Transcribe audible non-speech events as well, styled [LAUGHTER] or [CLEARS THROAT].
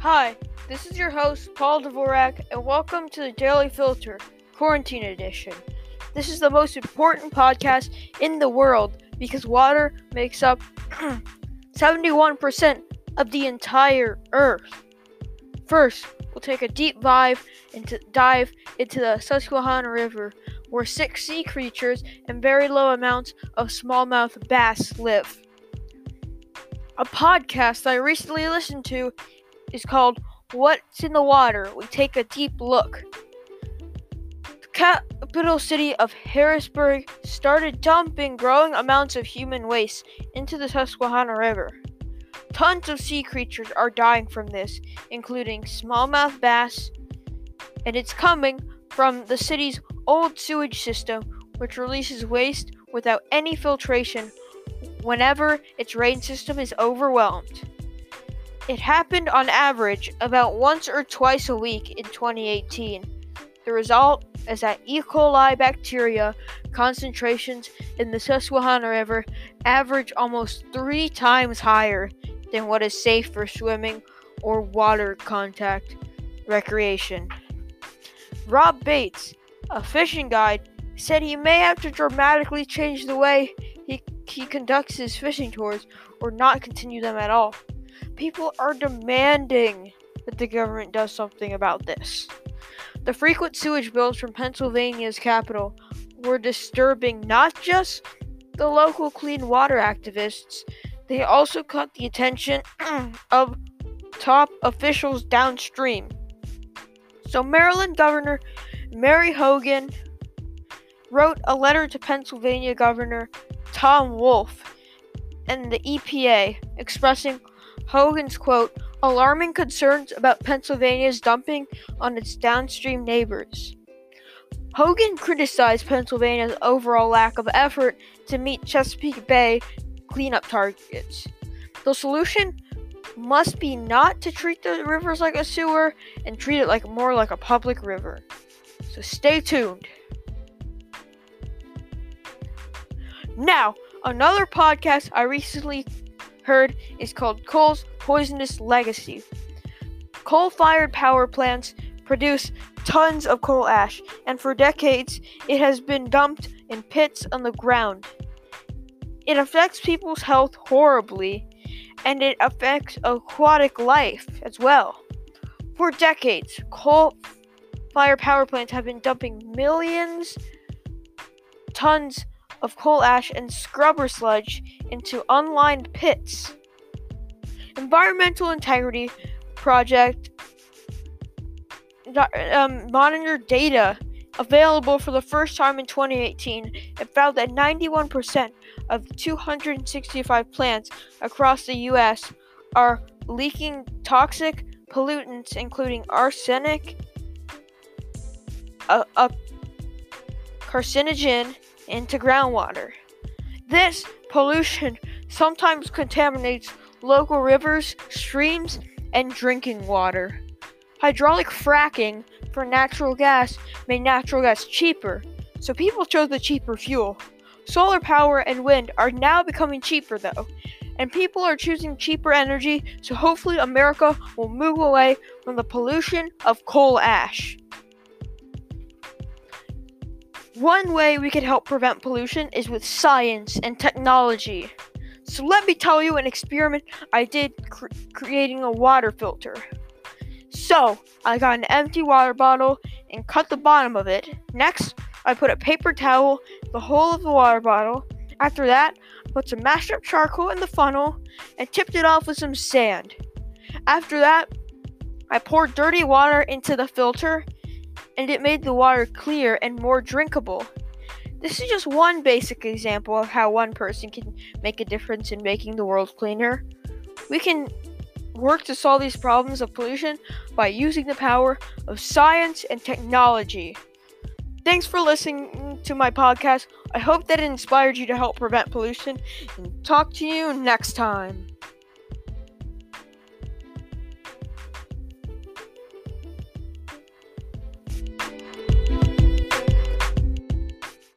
Hi, this is your host, Paul Dvorak, and welcome to the Daily Filter, Quarantine Edition. This is the most important podcast in the world because water makes up [CLEARS THROAT] 71% of the entire Earth. First, we'll take a deep dive into, dive into the Susquehanna River, where six sea creatures and very low amounts of smallmouth bass live. A podcast I recently listened to is called What's in the Water? We take a deep look. The capital city of Harrisburg started dumping growing amounts of human waste into the Susquehanna River. Tons of sea creatures are dying from this, including smallmouth bass, and it's coming from the city's old sewage system, which releases waste without any filtration whenever its rain system is overwhelmed. It happened on average about once or twice a week in 2018. The result is that E. coli bacteria concentrations in the Susquehanna River average almost three times higher than what is safe for swimming or water contact recreation. Rob Bates, a fishing guide, said he may have to dramatically change the way he, he conducts his fishing tours or not continue them at all. People are demanding that the government does something about this. The frequent sewage bills from Pennsylvania's capital were disturbing not just the local clean water activists, they also caught the attention [CLEARS THROAT] of top officials downstream. So, Maryland Governor Larry Hogan wrote a letter to Pennsylvania Governor Tom Wolf and the EPA expressing Hogan's quote, alarming concerns about Pennsylvania's dumping on its downstream neighbors. Hogan criticized Pennsylvania's overall lack of effort to meet Chesapeake Bay cleanup targets. The solution must be not to treat the rivers like a sewer and treat it like more like a public river. So stay tuned. Now, another podcast I recently heard is called Coal's Poisonous Legacy. Coal fired power plants produce tons of coal ash, and for decades it has been dumped in pits on the ground. It affects people's health horribly, and it affects aquatic life as well. For decades, coal fired power plants have been dumping millions tons of coal ash and scrubber sludge into unlined pits. Environmental Integrity Project um, monitored data available for the first time in 2018 and found that 91% of 265 plants across the U.S. are leaking toxic pollutants, including arsenic, a, a carcinogen, into groundwater. This pollution sometimes contaminates local rivers, streams, and drinking water. Hydraulic fracking for natural gas made natural gas cheaper, so people chose the cheaper fuel. Solar power and wind are now becoming cheaper though, and people are choosing cheaper energy, so hopefully America will move away from the pollution of coal ash. One way we can help prevent pollution is with science and technology. So let me tell you an experiment I did cr- creating a water filter. So, I got an empty water bottle and cut the bottom of it. Next, I put a paper towel the whole of the water bottle. After that, I put some mashed up charcoal in the funnel and tipped it off with some sand. After that, I poured dirty water into the filter and it made the water clear and more drinkable. This is just one basic example of how one person can make a difference in making the world cleaner. We can work to solve these problems of pollution by using the power of science and technology. Thanks for listening to my podcast. I hope that it inspired you to help prevent pollution and talk to you next time.